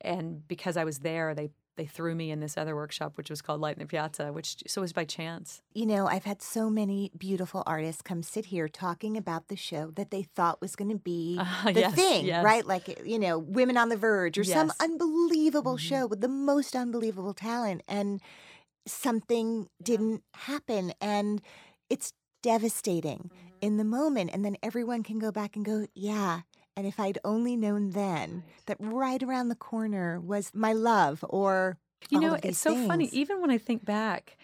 And because I was there, they they threw me in this other workshop, which was called Light in the Piazza, which so it was by chance. You know, I've had so many beautiful artists come sit here talking about the show that they thought was going to be Ah, (laughs) the yes, thing, yes. right? Like, you know, Women on the Verge or some Yes. Mm-hmm. unbelievable show with the most unbelievable talent. And something didn't happen. And it's devastating Mm-hmm. in the moment. And then everyone can go back and go, yeah. And if I'd only known then that right around the corner was my love or You know, it's so funny. Even when I think back,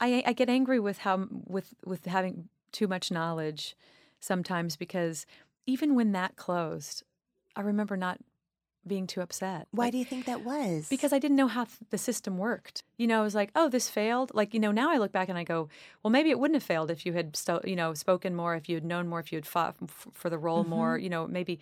I I get angry with how with with having too much knowledge sometimes because even when that closed, I remember not being too upset. Why Like, do you think that was? because I didn't know how th- the system worked. You know, I was like, "Oh, this failed." Like, you know, now I look back and I go, "Well, maybe it wouldn't have failed if you had, sto- you know, spoken more, if you had known more, if you had fought f- for the role more. Mm-hmm. You know, maybe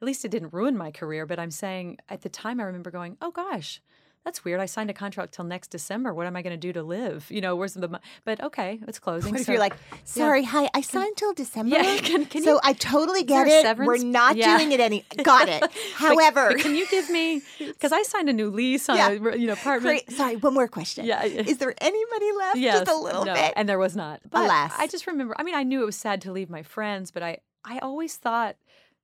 at least it didn't ruin my career." But I'm saying at the time, I remember going, "Oh gosh." That's weird. I signed a contract till next December. What am I going to do to live? You know, where's the? mo- But okay, it's closing. What if so- you're like, sorry, hi, I signed till December. Yeah, can- can so you- I totally get it. severance? We're not Yeah. doing it any. Got it. (laughs) But- (laughs) However, but can you give me? (laughs) Because I signed a new lease on Yeah. a you know apartment. Great. Sorry, one more question. Yeah. Is there any money left? Yes, Just a little no, bit. and there was not. But Alas. I just remember. I mean, I knew it was sad to leave my friends, but I, I always thought,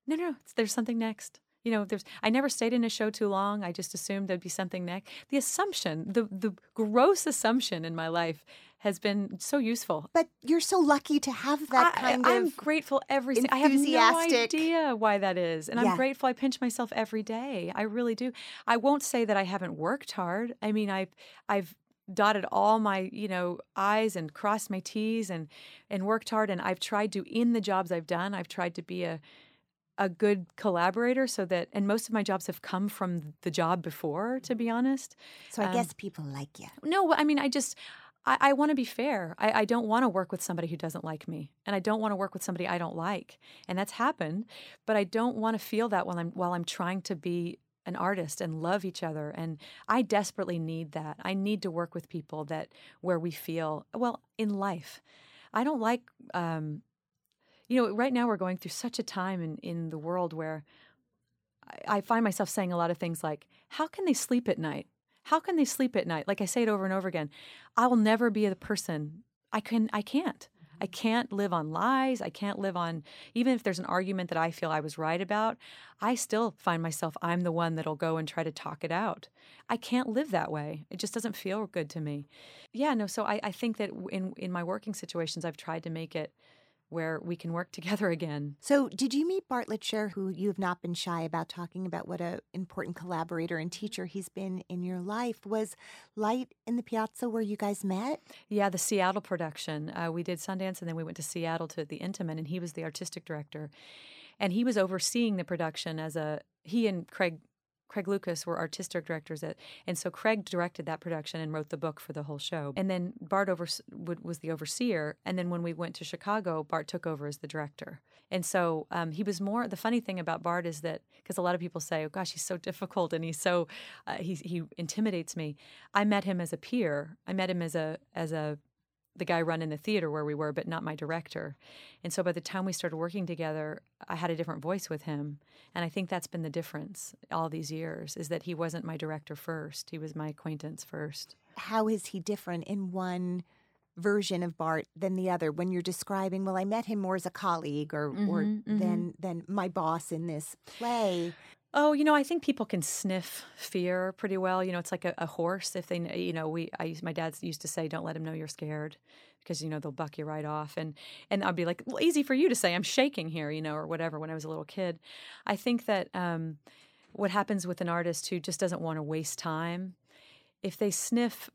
no, no, no, there's something next. You know, there's. I never stayed in a show too long. I just assumed there'd be something next. The assumption, the the gross assumption in my life, has been so useful. but you're so lucky to have that I, kind I'm of. grateful every. I have no idea why that is, and Yeah. I'm grateful. I pinch myself every day. I really do. I won't say that I haven't worked hard. I mean, I've I've dotted all my you know i's and crossed my t's and and worked hard and i've tried to in the jobs i've done i've tried to be a a good collaborator so that and most of my jobs have come from the job before to be honest. So I Um, guess people like you. no i mean i just i, I want to be fair. I, I don't want to work with somebody who doesn't like me and i don't want to work with somebody i don't like and that's happened but i don't want to feel that while i'm while i'm trying to be an artist and love each other and i desperately need that. I need to work with people that where we feel well in life. I don't like um, you know, right now we're going through such a time in, in the world where I, I find myself saying a lot of things like, how can they sleep at night? How can they sleep at night? Like I say it over and over again. I will never be the person. I can I can't. I mm-hmm. can't live on lies. I can't live on even if there's an argument that I feel I was right about, I still find myself I'm the one that'll go and try to talk it out. I can't live that way. It just doesn't feel good to me. Yeah, no, so I, I think that in in my working situations I've tried to make it where we can work (laughs) together again. So, did you meet Bartlett Sher, who you have not been shy about talking about what a important collaborator and teacher he's been in your life? Was Light in the Piazza where you guys met? Yeah, the Seattle production. Uh, we did Sundance, and then we went to Seattle to the Intiman, and he was the artistic director, and he was overseeing the production as a he and Craig. Craig Lucas were artistic directors at, and so Craig directed that production and wrote the book for the whole show. And then Bart over, was the overseer. And then when we went to Chicago, Bart took over as the director. And so um, he was more. The funny thing about Bart is that because a lot of people say, "Oh gosh, he's so (laughs) difficult and he's so uh, he he intimidates me." I met him as a peer. I met him as a as a the guy running the theater where we were, but not my director. And so by the time we started working together, I had a different voice with him. And I think that's been the difference all these years is that he wasn't my director first. He was my acquaintance first. How is he different in one version of Bart than the other when you're describing, well, I met him more as a colleague or, or Mhm, than than my boss in this play? Oh, you know, I think people can sniff fear pretty well. You know, it's like a, a horse. If they, you know, we, I my dad used to say, "Don't let him know you're scared," because you know they'll buck you right off. And and I'd be like, "Well, easy for you to say, I'm shaking here," you know, or whatever. When I was a little kid, I think that um, what happens with an artist who just doesn't want to waste time, if they sniff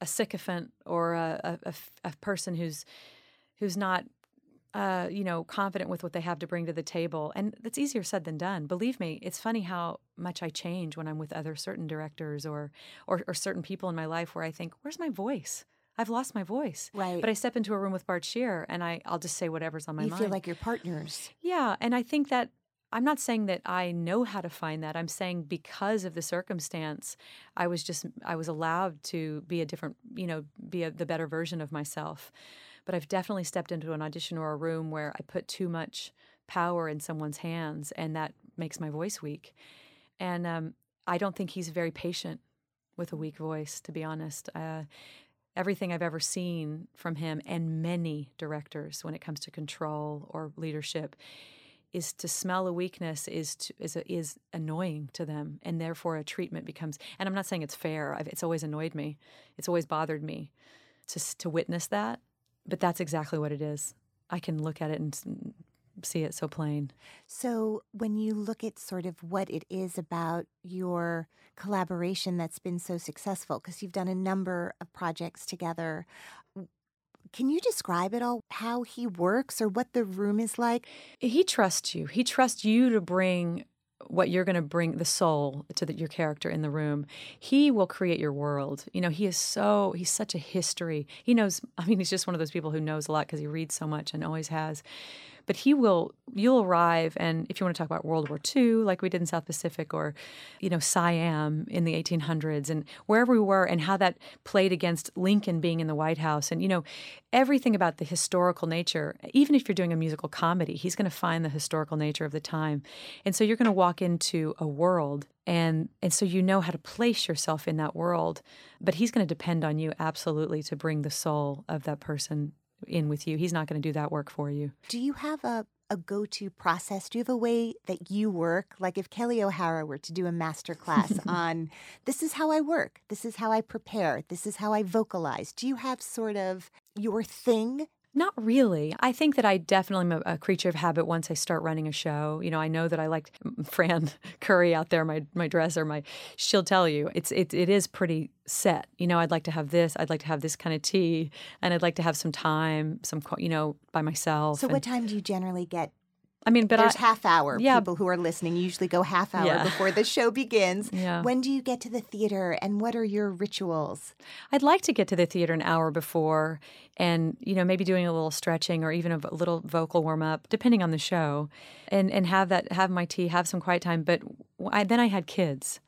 a sycophant or a a person who's who's not uh, you know, confident with what they have to bring to the table. And that's easier said than done. Believe me, it's funny how much I change when I'm with other certain directors or, or or certain people in my life where I think, where's my voice? I've lost my voice. Right. But I step into a room with Bart Sher and I, I'll just say whatever's on my you mind. feel like you're partners. Yeah, and I think that I'm not saying that I know how to find that. I'm saying because of the circumstance, I was just I was allowed to be a different, you know, be a, the better version of myself. But I've definitely stepped into an audition or a room where I put too much power in someone's hands, and that makes my voice weak. And um, I don't think he's very patient with a weak voice, to be honest. Uh, everything I've ever seen from him and many directors when it comes to control or leadership is to smell a weakness is to, is a, is annoying to them, and therefore a treatment becomes. And I'm not saying it's fair. I've, it's always annoyed me. It's always bothered me to to witness that. But that's exactly what it is. I can look at it and see it so plain. So, when you look at sort of what it is about your collaboration that's been so successful, because you've done a number of projects together, can you describe it all? How he works or what the room is like? He trusts you. He trusts you to bring what you're going to bring the soul to the, your character in the room. He will create your world. You know, he is so he's such a history. He knows. I mean, he's just one of those people who knows a lot because he reads so much and always has. But he will. You'll arrive, and if you want to talk about World War II, like we did in South Pacific, or you know Siam in the 1800s, and wherever we were, and how that played against Lincoln being in the White House, and you know everything about the historical nature. Even if you're doing a musical comedy, he's going to find the historical nature of the time, and so you're going to walk into a world and and so you know how to place yourself in that world but he's going to depend on you absolutely to bring the soul of that person in with you he's not going to do that work for you Do you have a, a go to process? Do you have a way that you work? Like if Kelli O'Hara were to do a master class (laughs) on this is how I work, this is how I prepare, this is how I vocalize, do you have sort of your thing? Not really. I think that I definitely am a, creature of habit once I start running a show. You know, I know that I liked (laughs) Fran (laughs) Curry out there, my my dresser, my she'll tell you it's it, it is pretty set. You know, I'd like to have this, I'd like to have this kind of tea, and I'd like to have some time, some you know, by myself. So, and- what time do you generally get I mean, but There's I, half hour. yeah. People who are listening usually go half hour Yeah. before the show begins. (laughs) Yeah. When do you get to the theater and what are your rituals? I'd like to get to the theater an hour before and, you know, maybe doing a little stretching or even a little vocal warm up, depending on the show, and, and have that, have my tea, have some quiet time. But I, then I had kids.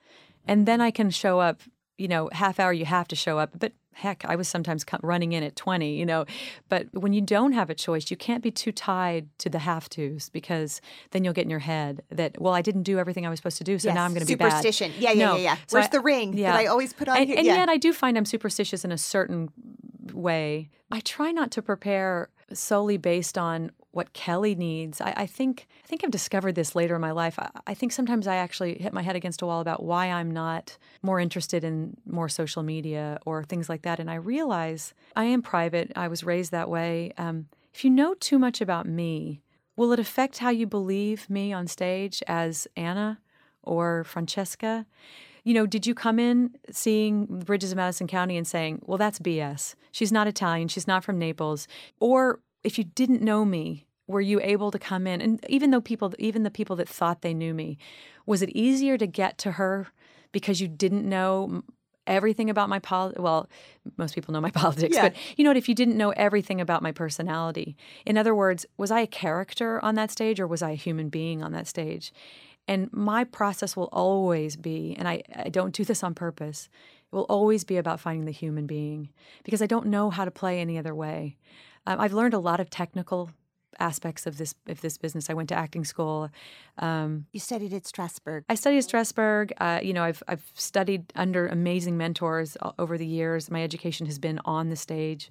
And then I can show up, you know, half hour you have to show up. But heck, I was sometimes running in at 20, you know. But when you don't have a choice, you can't be too tied to the have tos because then you'll get in your head that, well, I didn't do everything I was supposed to do, so Yes, now I'm going to be bad. superstition. Yeah, yeah, No. yeah, yeah. So Where's I- the ring that I always put on and, here? And Yeah. yet I do find I'm superstitious in a certain way. I try not to prepare solely based on what Kelli needs. I, I think I think I've discovered this later in my life. I, I think sometimes I actually hit my head against a wall about why I'm not more interested in more social media or things like that. And I realize I am private. I was raised that way. Um, if you know too much about me, will it affect how you believe me on stage as Anna or Francesca? You know, did you come in seeing Bridges of Madison County and saying, well, that's BS? She's not Italian. She's not from Naples. Or if you didn't know me, were you able to come in? And even though people, even the people that thought they knew me, was it easier to get to her because you didn't know everything about my pol well most people know my (laughs) politics Yeah. but you know what if you didn't know everything about my personality in other words was i a character on that stage or was i a human being on that stage and my process will always be, and I, I don't do this on purpose, it will always be about finding the human being because I don't know how to play any other way. Um, I've learned a lot of technical aspects of this of this business. I went to acting school. Um, You studied at Strasberg. I studied at Strasberg. Uh, you know, I've I've studied under amazing mentors over the years. My education has been on the stage,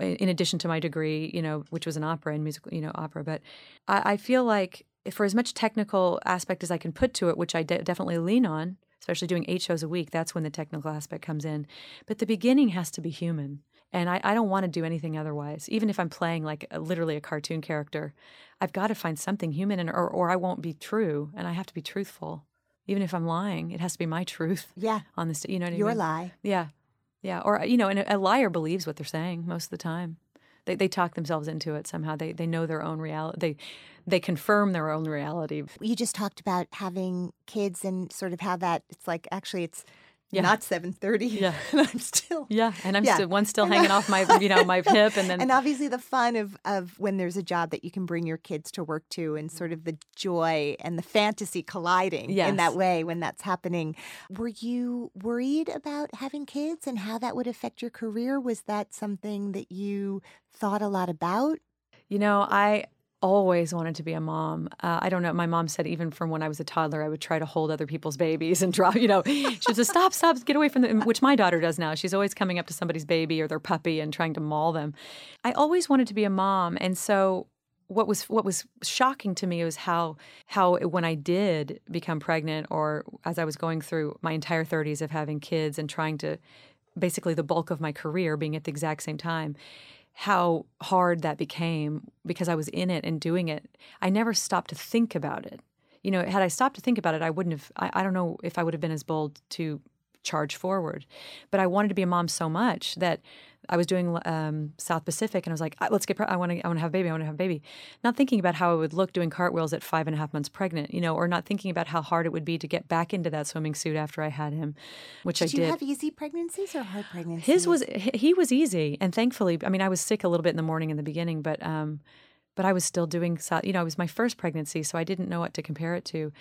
in addition to my degree, you know, which was an opera and musical, you know, opera. But I, I feel like for as much technical aspect as I can put to it, which I de- definitely lean on, especially doing eight shows a week, that's when the technical aspect comes in. But the beginning has to be human. And I, I don't want to do anything otherwise. Even if I'm playing like a, literally a cartoon character, I've got to find something human, and, or, or I won't be true, and I have to be truthful. Even if I'm lying, it has to be my truth Yeah. on this. You know what I mean? Your lie. Yeah, yeah. Or you know, and a liar believes what they're saying most of the time. They they talk themselves into it somehow. They they know their own reality. They they confirm their own reality. You just talked about having kids and sort of how that it's like actually it's Yeah. not 7:30 Yeah. (laughs) and I'm still Yeah, and I'm Yeah. still one still hanging off my you know my hip, and then (laughs) and obviously the fun of of when there's a job that you can bring your kids to work to and sort of the joy and the fantasy colliding in that way when that's happening were you worried about having kids and how that would affect your career was that something that you thought a lot about You know, I always wanted to be a mom. Uh, I don't know. My mom said even from when I was a toddler, I would try to hold other people's babies and (laughs) drop. You know, she would say, "Stop, stop, get away from them." Which my daughter does now. She's always coming up to somebody's baby or their puppy and trying to maul them. I always wanted to be a mom, and so what was what was shocking to me was how how when I did become pregnant, or as I was going through my entire 30s of having kids and trying to basically the bulk of my career being at the exact same time how hard that became because I was in it and doing it. I never stopped to think about it. You know, had I stopped to think about it, I wouldn't have, I, I don't know if I would have been as bold to charge forward. But I wanted to be a mom so much that I was doing um, South Pacific and I was like, let's get, pre- I want to, I want to have a baby, I want to have a baby. Not thinking about how I would look doing cartwheels at five and a half months pregnant, you know, or not thinking about how hard it would be to get back into that swimming suit after I had him, which I did I you have easy pregnancies or hard pregnancies His was he he was easy, and thankfully, I mean, I was sick a little bit in the morning in the beginning, but um, but I was still doing, you know, it was my first pregnancy, so I didn't know what to compare it to.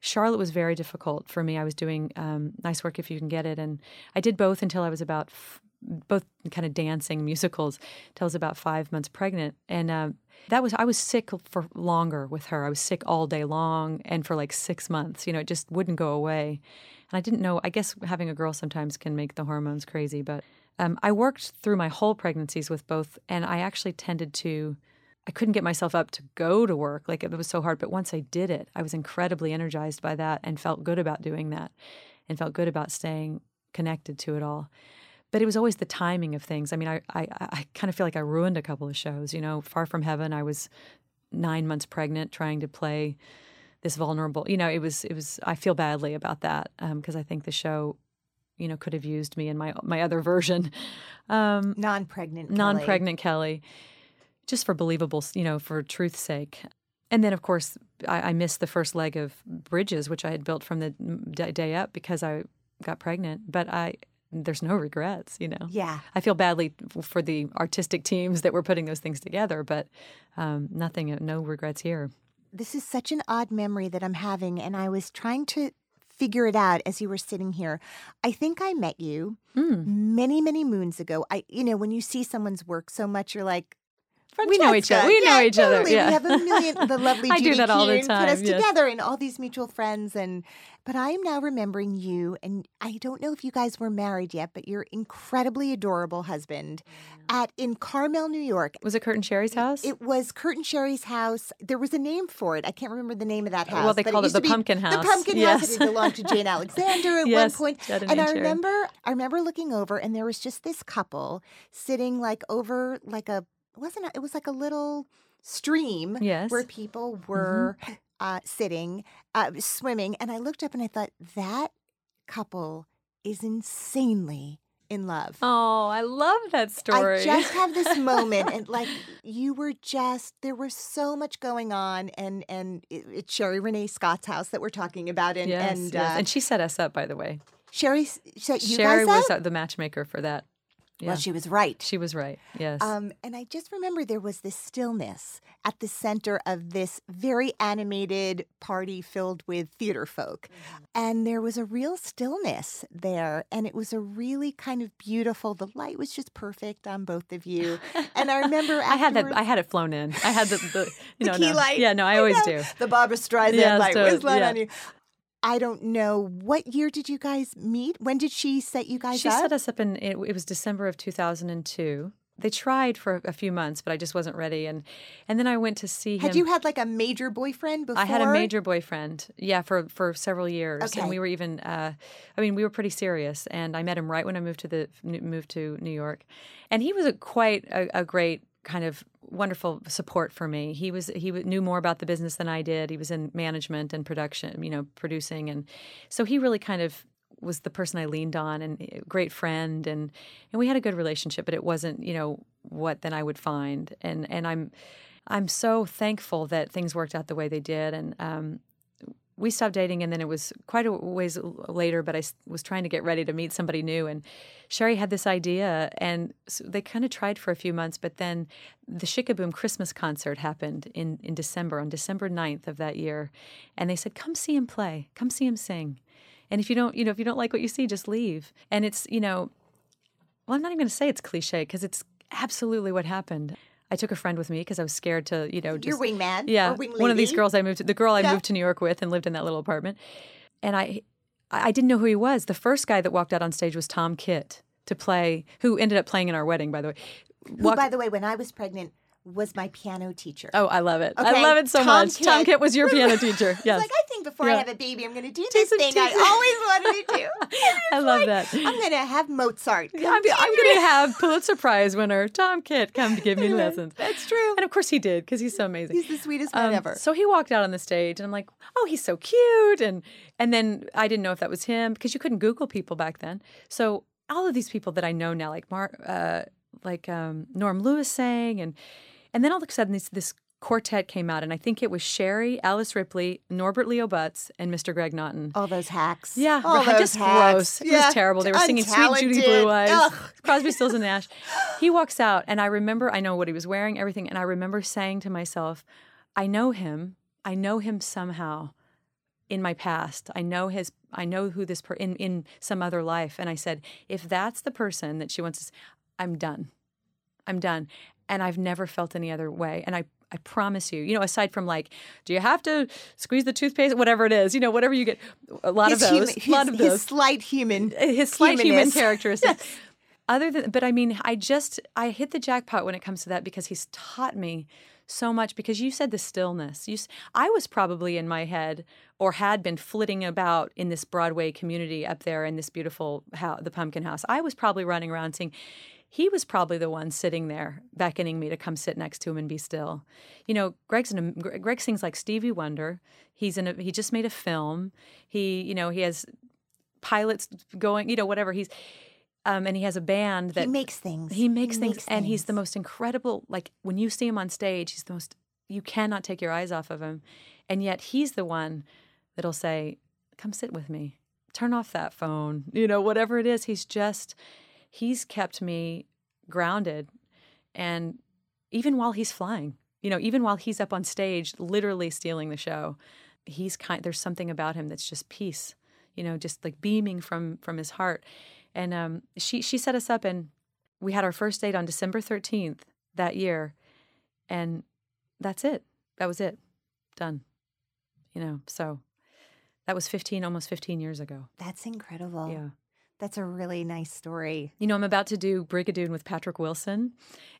Charlotte was very difficult for me. I was doing um, nice work if you can get it, and I did both until I was about f- both kind of dancing musicals was about five months pregnant, and um, that was I was sick for longer with her. I was sick all day long, and for like six months. You know, it just wouldn't go away, and I didn't know. I guess having a girl sometimes can make the hormones crazy, but um, I worked through my whole pregnancies with both, and I actually tended to. I couldn't get myself up to go to work. Like it was so hard. But once I did it, I was incredibly energized by that and felt good about doing that and felt good about staying connected to it all. But it was always the timing of things. I mean, I, I, I kind of feel like I ruined a couple of shows. You know, Far From Heaven, I was nine months pregnant trying to play this vulnerable, you know, it was, it was, I feel badly about that because I think the show, you know, could have used me in my, my other version. (laughs) Um, non-pregnant Kelli. non-pregnant Kelli, just for believable, you know, for truth's sake. and then, of course, I, I missed the first leg of Bridges, which I had built from the day up because I got pregnant. But I, there's no regrets, you know. Yeah. I feel badly for the artistic teams that were putting those things together, but um, nothing, no regrets here. This is such an odd memory that I'm having, and I was trying to figure it out as you were sitting here. I think I met you Hmm. many, many moons ago. I, you know, when you see someone's work so much, you're like, We know each other. Francesca. We know Yeah, each other, yeah. We have a million, the (laughs) lovely I do that all the Kuhn put us yes. together and all these mutual friends. And but I am now remembering you, and I don't know if you guys were married yet, but your incredibly adorable husband at in Carmel, New York. Was it Kurt and Sherie's house? It was Kurt and Sherie's house. There was a name for it. I can't remember the name of that house. Well, they but called it used the pumpkin house. The Pumpkin Yes. House. It belonged to Jane Alexander at (laughs) Yes, one point. And and I remember, I remember looking over, and there was just this couple sitting like over like a it wasn't a, it was like a little stream Yes. where people were (laughs) uh, sitting uh, swimming, and I looked up and I thought that couple is insanely in love. oh, I love that story. I just have this moment, and like (laughs) you were just there was so much going on, and and it, it's Sherie Rene Scott's house that we're talking about, and yes, and yes. uh, and she set us up, by the way. Sherie set you Sherie guys was up? uh, the matchmaker for that. Yeah. Well, she was right. She was right. Yes. Um, and I just remember there was this stillness at the center of this very animated party filled with theater folk. Mm-hmm. And there was a real stillness there. And it was a really kind of beautiful, the light was just perfect on both of you. And I remember (laughs) I had that. I had it flown in. I had the, the you the know, key no. light. Yeah, no, I always know. do. The Barbra Streisand Yes, light so- was lit yeah. on you. I don't know what year did you guys meet? When did she set you guys She up? set us up in it, it was December of 2002. They tried for a few months, but I just wasn't ready. And and then I went to see Had you had like a major boyfriend before? I had a major boyfriend, yeah, for for several years, Okay. and we were even, uh, I mean, we were pretty serious. And I met him right when I moved to the moved to New York, and he was a quite a, a great kind of wonderful support for me. He was he knew more about the business than I did. He was in management and production, you know, producing, and so he really kind of was the person I leaned on and a great friend and and we had a good relationship but it wasn't you know what then I would find and and I'm I'm so thankful that things worked out the way they did and um we stopped dating and then it was quite a ways later but i was trying to get ready to meet somebody new and Sherie had this idea and so they kind of tried for a few months but then the Shikaboom Christmas concert happened in in December on December 9th of that year and they said come see him play come see him sing and if you don't, you know, if you don't like what you see, just leave. And it's, you know, well, I'm not even going to say it's cliche because it's absolutely what happened. I took a friend with me because I was scared to, you know, Your just wingman. yeah, wing one of these girls I moved to, the girl I Yeah. moved to New York with and lived in that little apartment. And I, I didn't know who he was. The first guy that walked out on stage was Tom Kitt to play, who ended up playing in our wedding, by the way. Who, by the way, when I was pregnant, was my piano teacher. oh, I love it. Okay, I love it so Tom much. Tom Kitt. Kitt was your piano (laughs) teacher. Yes. like I think before I have a baby, I'm going to do this thing. I always wanted to do. (laughs) I love that. I'm going to have Mozart. I'm, I'm going to have Pulitzer Prize winner Tom Kitt come to give me (laughs) lessons. that's true. And of course he did because he's so amazing. He's the sweetest man Um, ever. So he walked out on the stage, and I'm like, "Oh, he's so cute!" And and then I didn't know if that was him because you couldn't Google people back then. So all of these people that I know now, like Mar, uh, like um, Norm Lewis sang, and and then all of a sudden this this quartet came out, and I think it was Sherie, Alice Ripley, Norbert Leo Butz, and Mr. Greg Naughton. All those hacks. Yeah, All right, those just hacks. gross. It Yeah, was terrible. They were singing "Suite Judy. Blue Eyes," Ugh. Crosby, Stills and Nash. (laughs) He walks out, and I remember. I know what he was wearing, everything, and I remember saying to myself, "I know him. I know him somehow." In my past, I know his. I know who this per in in some other life, and I said, if that's the person that she wants, to I'm done. I'm done, and I've never felt any other way. And I I promise you, you know, aside from like, do you have to squeeze the toothpaste, whatever it is, you know, whatever you get, a lot His of those, human- a lot his- of his those, slight human. Uh, his slight human (laughs) characteristics. Other than, but I mean, I just I hit the jackpot when it comes to that because he's taught me so much. Because you said the stillness. You, I was probably in my head or had been flitting about in this Broadway community up there in this beautiful house, the Pumpkin House. I was probably running around saying. He was probably the one sitting there beckoning me to come sit next to him and be still. You know, Greg's an, Gre- Greg sings like Stevie Wonder. He's in a, he just made a film. He, you know, he has pilots going, you know, whatever. He's um, and he has a band that he makes things. he makes things, and he's the most incredible. Like when you see him on stage, he's the most you cannot take your eyes off of him. And yet he's the one that'll say, Come sit with me. Turn off that phone. You know, whatever it is, he's just, he's kept me grounded. And even while he's flying, you know, even while he's up on stage, literally stealing the show, he's kind, there's something about him that's just peace, you know, just like beaming from, from his heart. And um, she, she set us up and we had our first date on December 13th that year. And that's it. That was it. Done. You know, so that was 15, almost 15 years ago. That's incredible. Yeah. That's a really nice story. You know, I'm about to do Brigadoon with Patrick Wilson.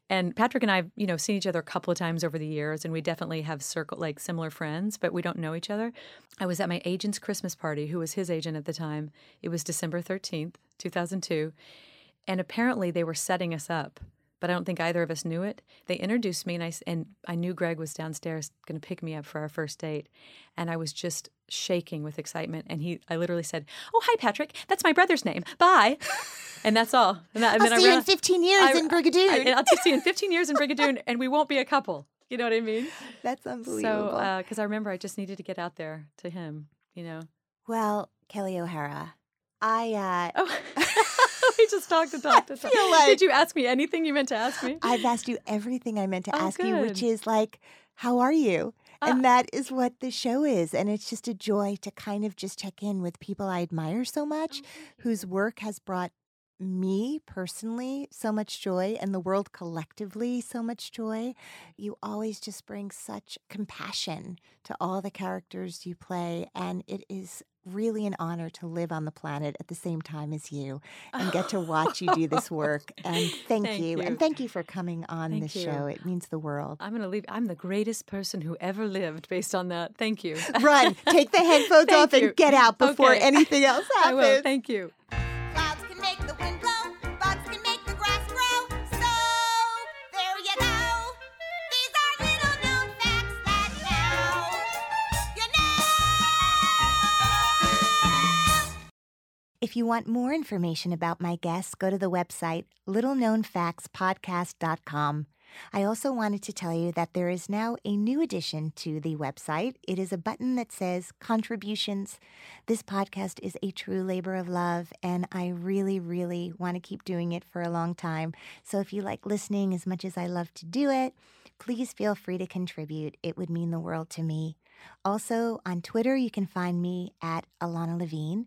And Patrick and I have, you know, seen each other a couple of times over the years, and we definitely have circle like similar friends, but we don't know each other. I was at my agent's Christmas party, who was his agent at the time. It was December 13th, 2002. And apparently they were setting us up but I don't think either of us knew it. They introduced me, and I and I knew Greg was downstairs going to pick me up for our first date, and I was just shaking with excitement. And he, I literally said, "Oh, hi, Patrick. That's my brother's name. Bye." And that's all. And, that, and I'll then see I you in 15 years I- in Brigadoon. I, and I'll just see you in 15 years in Brigadoon, and we won't be a couple. You know what I mean? That's unbelievable. So, because I remember I just needed to get out there to him. You know. well, Kelli O'Hara, I uh, Oh, (laughs) (laughs) we just talked and talked to talk. feel like- Did you ask me anything you meant to ask me? I've asked you everything I meant to Oh, ask you, which is like, how are you? Uh, and that is what the show is. And it's just a joy to kind of just check in with people I admire so Oh, much, whose work has brought me personally so much joy and the world collectively so much joy. You always just bring such compassion to all the characters you play. And it is really an honor to live on the planet at the same time as you and get to watch you do this (laughs) work. And thank, Thank you. you. And thank you for coming on Thank this you. show. It means the world. I'm gonna leave. I'm the greatest person who ever lived, based on that. Thank you. Run, take the headphones (laughs) off you. and get out before Okay. anything else (laughs) I happens. will. Thank you. If you want more information about my guests, go to the website littleknownfactspodcast.com. I also wanted to tell you that there is now a new addition to the website. It is a button that says contributions. This podcast is a true labor of love, and I really, really want to keep doing it for a long time. So if you like listening as much as I love to do it, please feel free to contribute. It would mean the world to me. Also, on Twitter, you can find me at Ilana Levine.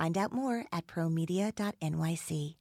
Find out more at promedia.nyc.